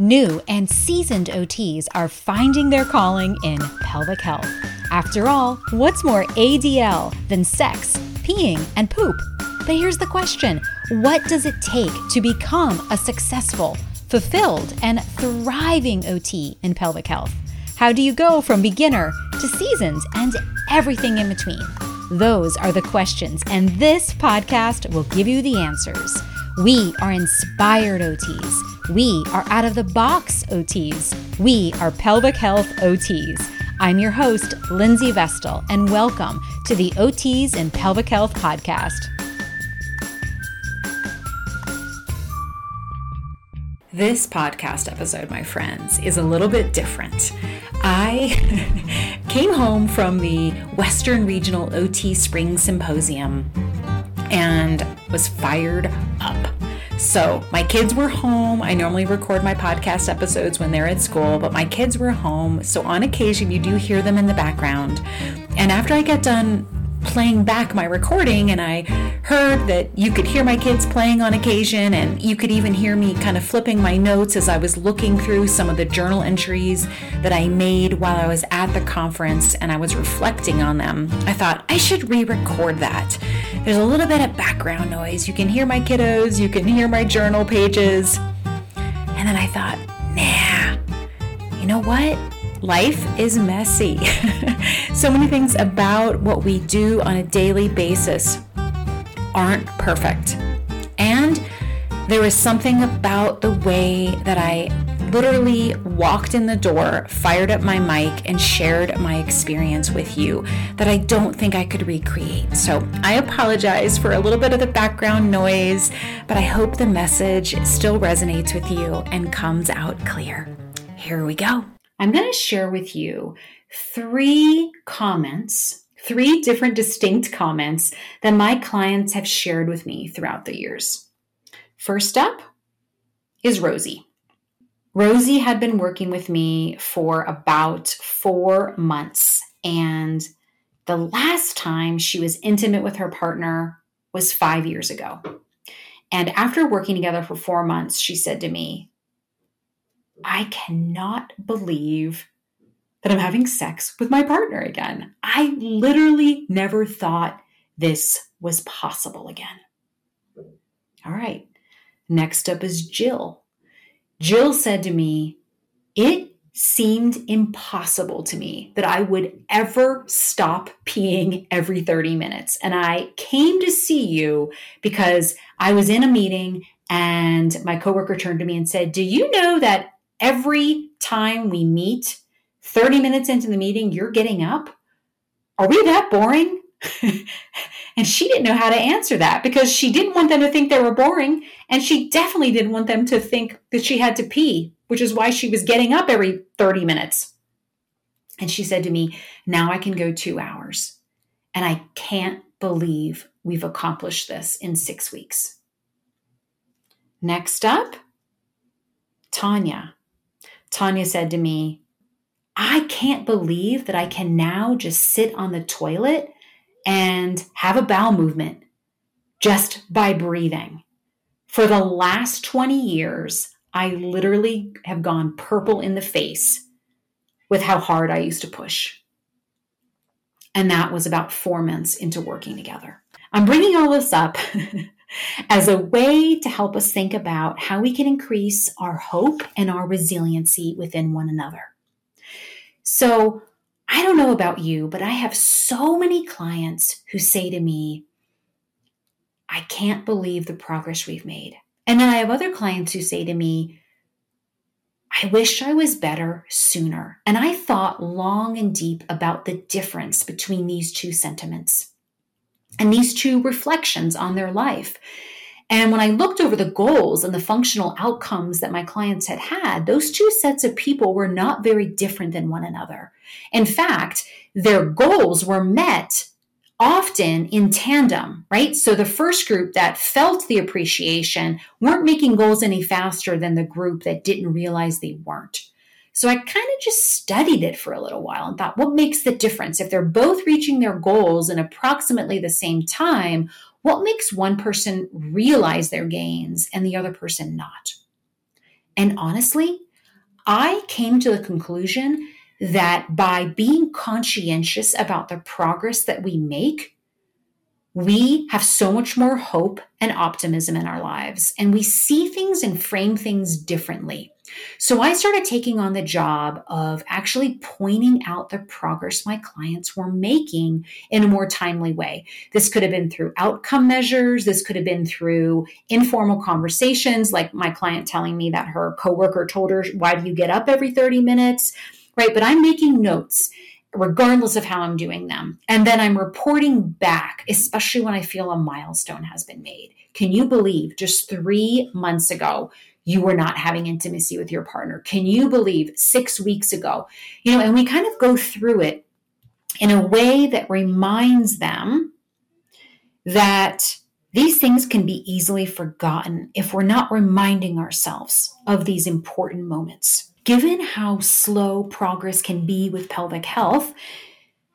New and seasoned OTs are finding their calling in pelvic health. After all, what's more ADL than sex, peeing, and poop? But here's the question what does it take to become a successful, fulfilled, and thriving OT in pelvic health? How do you go from beginner to seasoned and everything in between? Those are the questions, and this podcast will give you the answers. We are inspired OTs. We are out of the box OTs. We are pelvic health OTs. I'm your host, Lindsey Vestal, and welcome to the OTs in Pelvic Health podcast. This podcast episode, my friends, is a little bit different. I came home from the Western Regional OT Spring Symposium and was fired up. So, my kids were home. I normally record my podcast episodes when they're at school, but my kids were home. So, on occasion, you do hear them in the background. And after I get done playing back my recording and I heard that you could hear my kids playing on occasion and you could even hear me kind of flipping my notes as I was looking through some of the journal entries that I made while I was at the conference and I was reflecting on them. I thought I should re-record that. There's a little bit of background noise. You can hear my kiddos, you can hear my journal pages. And then I thought, nah, you know what? Life is messy. so many things about what we do on a daily basis aren't perfect. And there was something about the way that I literally walked in the door, fired up my mic, and shared my experience with you that I don't think I could recreate. So I apologize for a little bit of the background noise, but I hope the message still resonates with you and comes out clear. Here we go. I'm going to share with you three comments, three different distinct comments that my clients have shared with me throughout the years. First up is Rosie. Rosie had been working with me for about four months, and the last time she was intimate with her partner was five years ago. And after working together for four months, she said to me, I cannot believe that I'm having sex with my partner again. I literally never thought this was possible again. All right. Next up is Jill. Jill said to me, It seemed impossible to me that I would ever stop peeing every 30 minutes. And I came to see you because I was in a meeting and my coworker turned to me and said, Do you know that every time we meet, 30 minutes into the meeting, you're getting up? Are we that boring? and she didn't know how to answer that because she didn't want them to think they were boring. And she definitely didn't want them to think that she had to pee, which is why she was getting up every 30 minutes. And she said to me, Now I can go two hours. And I can't believe we've accomplished this in six weeks. Next up, Tanya. Tanya said to me, I can't believe that I can now just sit on the toilet and have a bowel movement just by breathing. For the last 20 years, I literally have gone purple in the face with how hard I used to push. And that was about four months into working together. I'm bringing all this up as a way to help us think about how we can increase our hope and our resiliency within one another. So, I don't know about you, but I have so many clients who say to me, I can't believe the progress we've made. And then I have other clients who say to me, I wish I was better sooner. And I thought long and deep about the difference between these two sentiments and these two reflections on their life. And when I looked over the goals and the functional outcomes that my clients had had, those two sets of people were not very different than one another. In fact, their goals were met often in tandem, right? So the first group that felt the appreciation weren't making goals any faster than the group that didn't realize they weren't. So I kind of just studied it for a little while and thought, what makes the difference? If they're both reaching their goals in approximately the same time, what makes one person realize their gains and the other person not? And honestly, I came to the conclusion that by being conscientious about the progress that we make, we have so much more hope and optimism in our lives, and we see things and frame things differently. So I started taking on the job of actually pointing out the progress my clients were making in a more timely way. This could have been through outcome measures, this could have been through informal conversations, like my client telling me that her coworker told her, Why do you get up every 30 minutes? Right. But I'm making notes regardless of how I'm doing them. And then I'm reporting back, especially when I feel a milestone has been made. Can you believe just three months ago, you were not having intimacy with your partner? Can you believe six weeks ago? You know, and we kind of go through it in a way that reminds them that these things can be easily forgotten if we're not reminding ourselves of these important moments given how slow progress can be with pelvic health,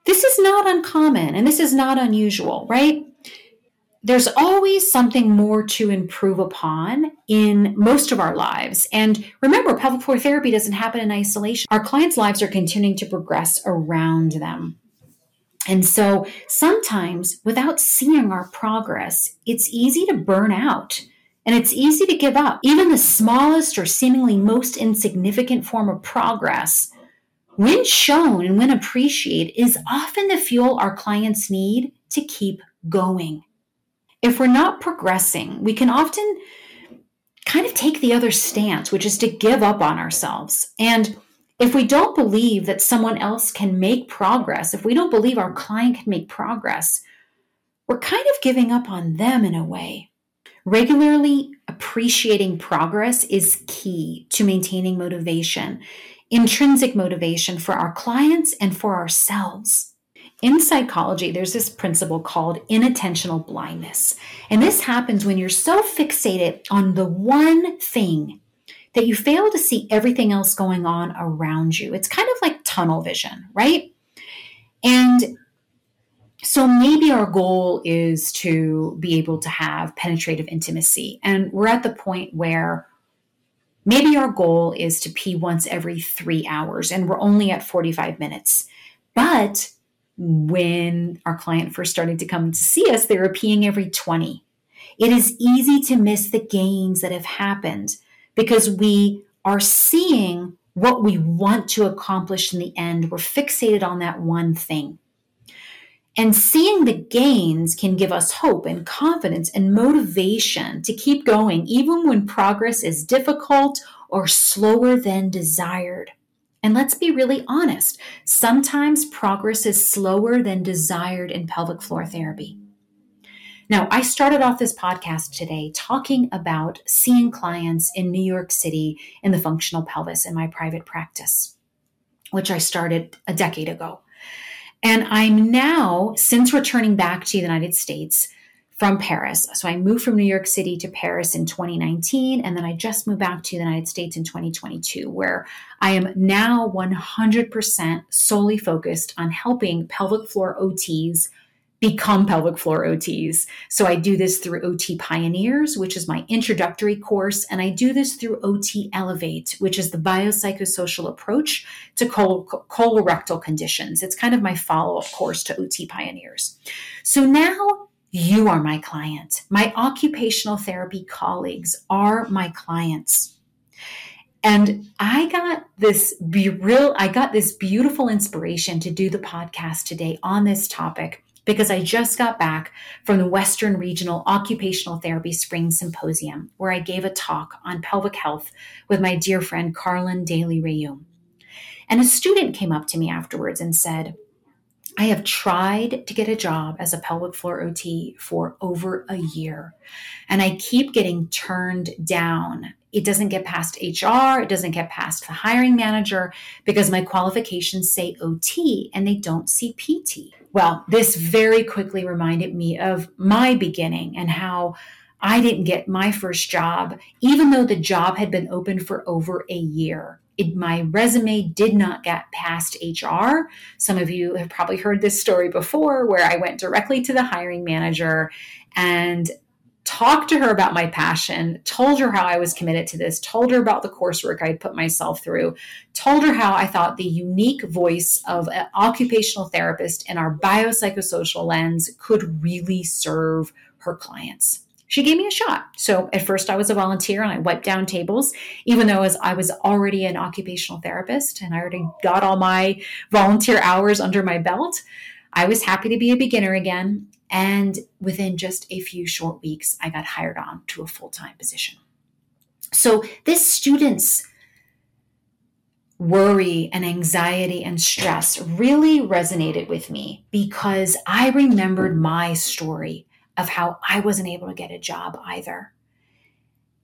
this is not uncommon and this is not unusual, right? There's always something more to improve upon in most of our lives. And remember, pelvic floor therapy doesn't happen in isolation. Our clients' lives are continuing to progress around them. And so sometimes, without seeing our progress, it's easy to burn out and it's easy to give up. Even the smallest or seemingly most insignificant form of progress, when shown and when appreciated, is often the fuel our clients need to keep going. If we're not progressing, we can often kind of take the other stance, which is to give up on ourselves. And if we don't believe that someone else can make progress, if we don't believe our client can make progress, we're kind of giving up on them in a way. Regularly appreciating progress is key to maintaining motivation, intrinsic motivation for our clients and for ourselves. In psychology, there's this principle called inattentional blindness. And this happens when you're so fixated on the one thing that you fail to see everything else going on around you. It's kind of like tunnel vision, right? And so maybe our goal is to be able to have penetrative intimacy. And we're at the point where maybe our goal is to pee once every three hours and we're only at 45 minutes. But when our client first started to come to see us, they were peeing every 20. It is easy to miss the gains that have happened because we are seeing what we want to accomplish in the end. We're fixated on that one thing. And seeing the gains can give us hope and confidence and motivation to keep going, even when progress is difficult or slower than desired. And let's be really honest sometimes progress is slower than desired in pelvic floor therapy. Now, I started off this podcast today talking about seeing clients in New York City in the functional pelvis in my private practice, which I started a decade ago. And I'm now, since returning back to the United States from Paris, so I moved from New York City to Paris in 2019, and then I just moved back to the United States in 2022, where I am now 100% solely focused on helping pelvic floor OTs become pelvic floor OTs. So I do this through OT Pioneers, which is my introductory course, and I do this through OT Elevate, which is the biopsychosocial approach to col- colorectal conditions. It's kind of my follow up course to OT Pioneers. So now you are my client. My occupational therapy colleagues are my clients. And I got this be real, I got this beautiful inspiration to do the podcast today on this topic because I just got back from the Western Regional Occupational Therapy Spring Symposium, where I gave a talk on pelvic health with my dear friend Carlin Daly Rayum. And a student came up to me afterwards and said, I have tried to get a job as a pelvic floor OT for over a year, and I keep getting turned down. It doesn't get past HR, it doesn't get past the hiring manager because my qualifications say OT and they don't see PT. Well, this very quickly reminded me of my beginning and how I didn't get my first job, even though the job had been open for over a year. It, my resume did not get past HR. Some of you have probably heard this story before where I went directly to the hiring manager and talked to her about my passion, told her how I was committed to this, told her about the coursework I'd put myself through, told her how I thought the unique voice of an occupational therapist in our biopsychosocial lens could really serve her clients. She gave me a shot. So at first I was a volunteer and I wiped down tables, even though as I was already an occupational therapist and I already got all my volunteer hours under my belt. I was happy to be a beginner again. And within just a few short weeks, I got hired on to a full time position. So, this student's worry and anxiety and stress really resonated with me because I remembered my story of how I wasn't able to get a job either.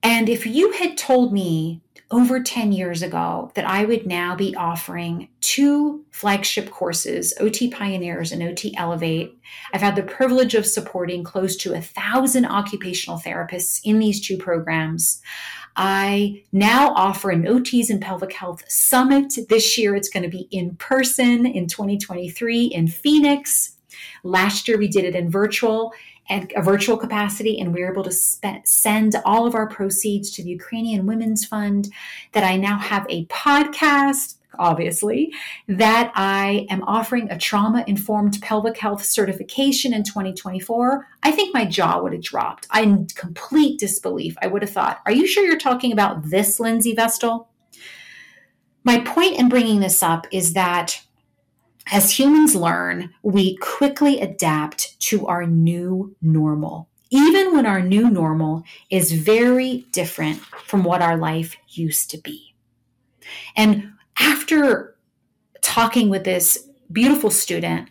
And if you had told me over 10 years ago that I would now be offering two flagship courses, OT Pioneers and OT Elevate, I've had the privilege of supporting close to a thousand occupational therapists in these two programs. I now offer an OTs and Pelvic Health Summit. This year it's going to be in person in 2023 in Phoenix. Last year we did it in virtual and a virtual capacity, and we were able to spend, send all of our proceeds to the Ukrainian Women's Fund. That I now have a podcast, obviously, that I am offering a trauma informed pelvic health certification in 2024. I think my jaw would have dropped. I'm complete disbelief. I would have thought, Are you sure you're talking about this, Lindsey Vestal? My point in bringing this up is that as humans learn, we quickly adapt to our new normal, even when our new normal is very different from what our life used to be. And after talking with this beautiful student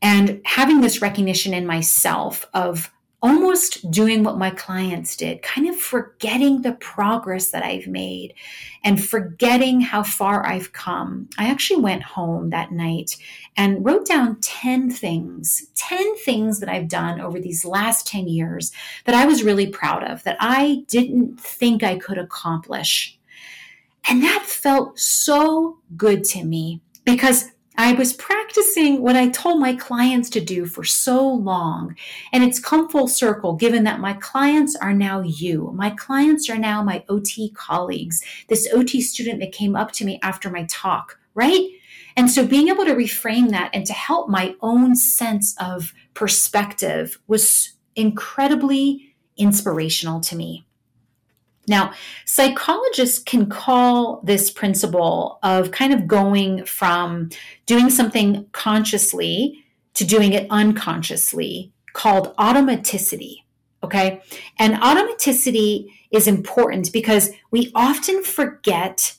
and having this recognition in myself of almost doing what my clients did, kind of forgetting the progress that I've made and forgetting how far I've come. I actually went home that night and wrote down 10 things, 10 things that I've done over these last 10 years that I was really proud of, that I didn't think I could accomplish. And that felt so good to me because I was practicing what I told my clients to do for so long. And it's come full circle given that my clients are now you. My clients are now my OT colleagues, this OT student that came up to me after my talk, right? And so being able to reframe that and to help my own sense of perspective was incredibly inspirational to me. Now, psychologists can call this principle of kind of going from doing something consciously to doing it unconsciously called automaticity. Okay. And automaticity is important because we often forget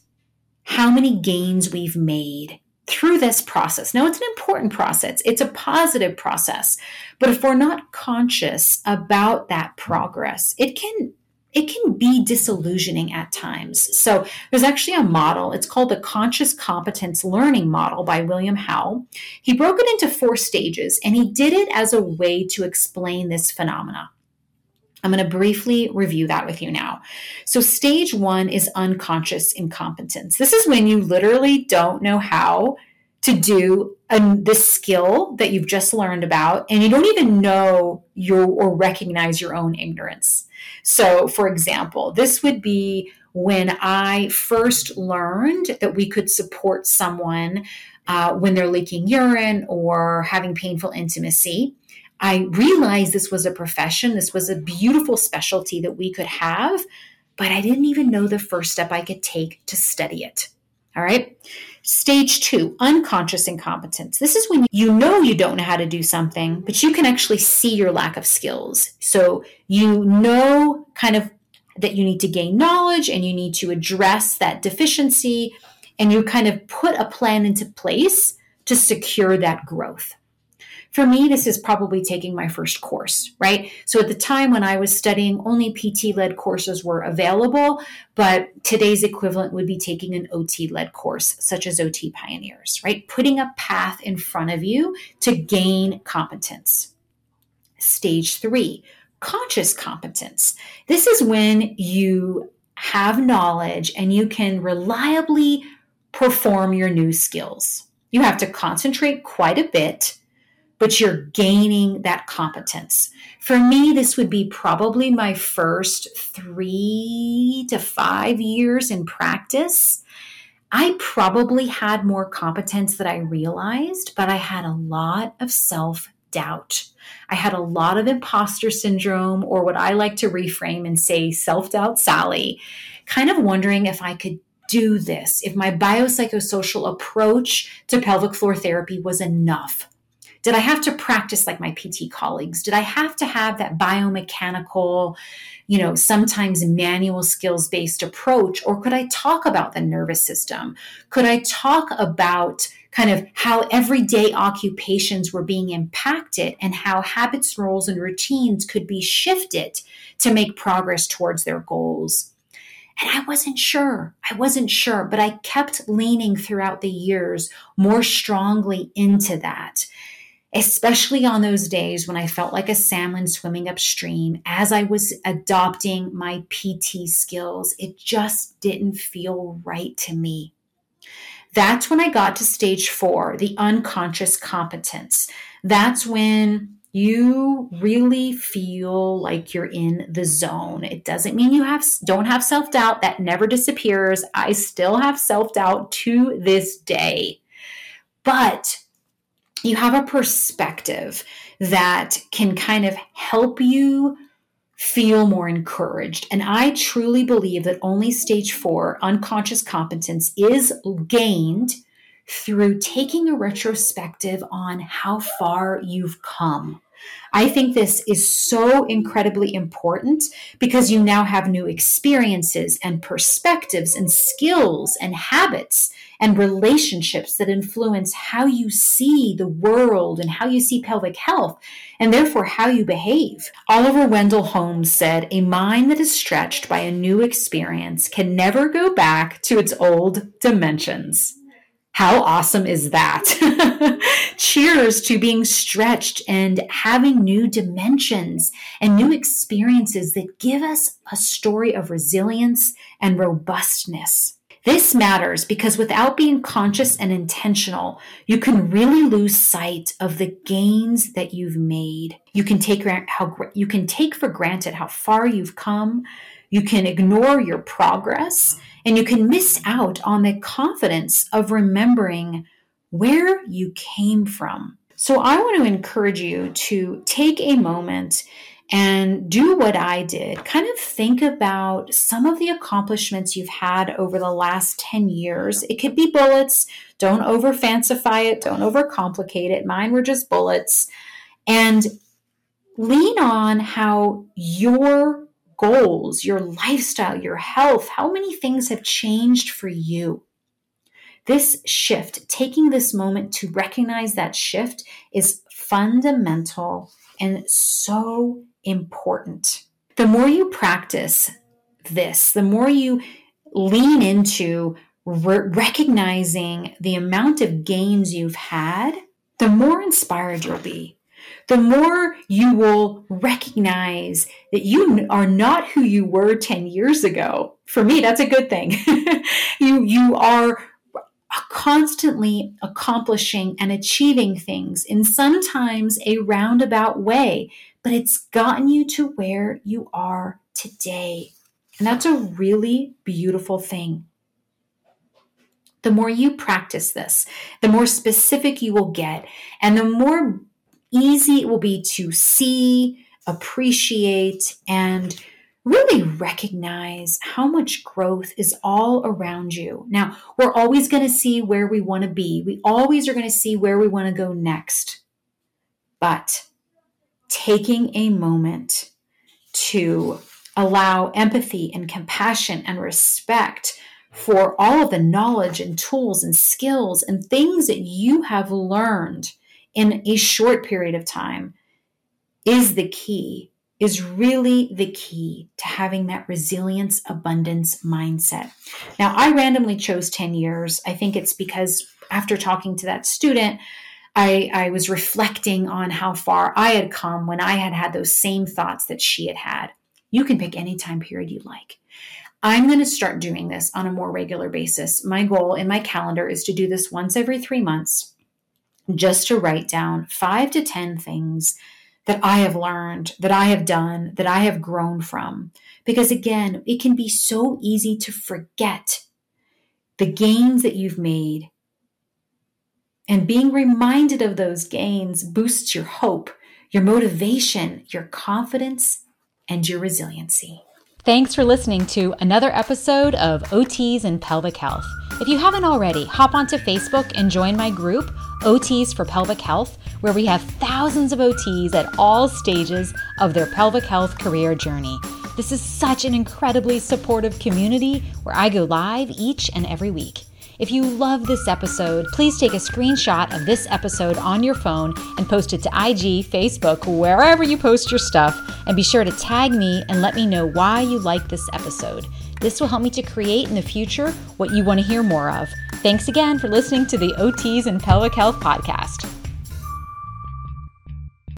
how many gains we've made through this process. Now, it's an important process, it's a positive process. But if we're not conscious about that progress, it can it can be disillusioning at times. So there's actually a model. It's called the Conscious Competence Learning Model by William Howell. He broke it into four stages and he did it as a way to explain this phenomena. I'm going to briefly review that with you now. So, stage one is unconscious incompetence. This is when you literally don't know how to do a, this skill that you've just learned about, and you don't even know your or recognize your own ignorance. So, for example, this would be when I first learned that we could support someone uh, when they're leaking urine or having painful intimacy. I realized this was a profession, this was a beautiful specialty that we could have, but I didn't even know the first step I could take to study it. All right. Stage two, unconscious incompetence. This is when you know you don't know how to do something, but you can actually see your lack of skills. So you know kind of that you need to gain knowledge and you need to address that deficiency, and you kind of put a plan into place to secure that growth. For me, this is probably taking my first course, right? So at the time when I was studying, only PT led courses were available, but today's equivalent would be taking an OT led course, such as OT Pioneers, right? Putting a path in front of you to gain competence. Stage three, conscious competence. This is when you have knowledge and you can reliably perform your new skills. You have to concentrate quite a bit but you're gaining that competence. For me, this would be probably my first three to five years in practice. I probably had more competence that I realized, but I had a lot of self doubt. I had a lot of imposter syndrome, or what I like to reframe and say self doubt Sally, kind of wondering if I could do this, if my biopsychosocial approach to pelvic floor therapy was enough. Did I have to practice like my PT colleagues? Did I have to have that biomechanical, you know, sometimes manual skills based approach? Or could I talk about the nervous system? Could I talk about kind of how everyday occupations were being impacted and how habits, roles, and routines could be shifted to make progress towards their goals? And I wasn't sure. I wasn't sure, but I kept leaning throughout the years more strongly into that especially on those days when I felt like a salmon swimming upstream as I was adopting my PT skills. It just didn't feel right to me. That's when I got to stage four, the unconscious competence. That's when you really feel like you're in the zone. It doesn't mean you have don't have self-doubt that never disappears. I still have self-doubt to this day. But you have a perspective that can kind of help you feel more encouraged. And I truly believe that only stage four, unconscious competence, is gained through taking a retrospective on how far you've come. I think this is so incredibly important because you now have new experiences and perspectives and skills and habits and relationships that influence how you see the world and how you see pelvic health and therefore how you behave. Oliver Wendell Holmes said, A mind that is stretched by a new experience can never go back to its old dimensions. How awesome is that? Cheers to being stretched and having new dimensions and new experiences that give us a story of resilience and robustness. This matters because without being conscious and intentional, you can really lose sight of the gains that you've made. You can take how you can take for granted how far you've come. You can ignore your progress and you can miss out on the confidence of remembering where you came from. So, I want to encourage you to take a moment and do what I did. Kind of think about some of the accomplishments you've had over the last 10 years. It could be bullets. Don't over fancify it, don't overcomplicate it. Mine were just bullets. And lean on how your goals, your lifestyle, your health, how many things have changed for you. This shift, taking this moment to recognize that shift, is fundamental and so important. The more you practice this, the more you lean into re- recognizing the amount of gains you've had, the more inspired you'll be the more you will recognize that you are not who you were 10 years ago. For me, that's a good thing. you, you are constantly accomplishing and achieving things in sometimes a roundabout way, but it's gotten you to where you are today. And that's a really beautiful thing. The more you practice this, the more specific you will get, and the more easy it will be to see, appreciate, and really recognize how much growth is all around you. Now, we're always going to see where we want to be, we always are going to see where we want to go next. But taking a moment to allow empathy and compassion and respect for all of the knowledge and tools and skills and things that you have learned in a short period of time is the key, is really the key to having that resilience, abundance mindset. Now, I randomly chose 10 years. I think it's because after talking to that student, I, I was reflecting on how far I had come when I had had those same thoughts that she had had. You can pick any time period you like. I'm going to start doing this on a more regular basis. My goal in my calendar is to do this once every three months just to write down five to 10 things that I have learned, that I have done, that I have grown from. Because again, it can be so easy to forget the gains that you've made. And being reminded of those gains boosts your hope, your motivation, your confidence, and your resiliency. Thanks for listening to another episode of OTs and Pelvic Health. If you haven't already, hop onto Facebook and join my group, OTs for Pelvic Health, where we have thousands of OTs at all stages of their pelvic health career journey. This is such an incredibly supportive community where I go live each and every week. If you love this episode, please take a screenshot of this episode on your phone and post it to IG, Facebook, wherever you post your stuff, and be sure to tag me and let me know why you like this episode. This will help me to create in the future what you want to hear more of. Thanks again for listening to the OTs and Pelvic Health Podcast.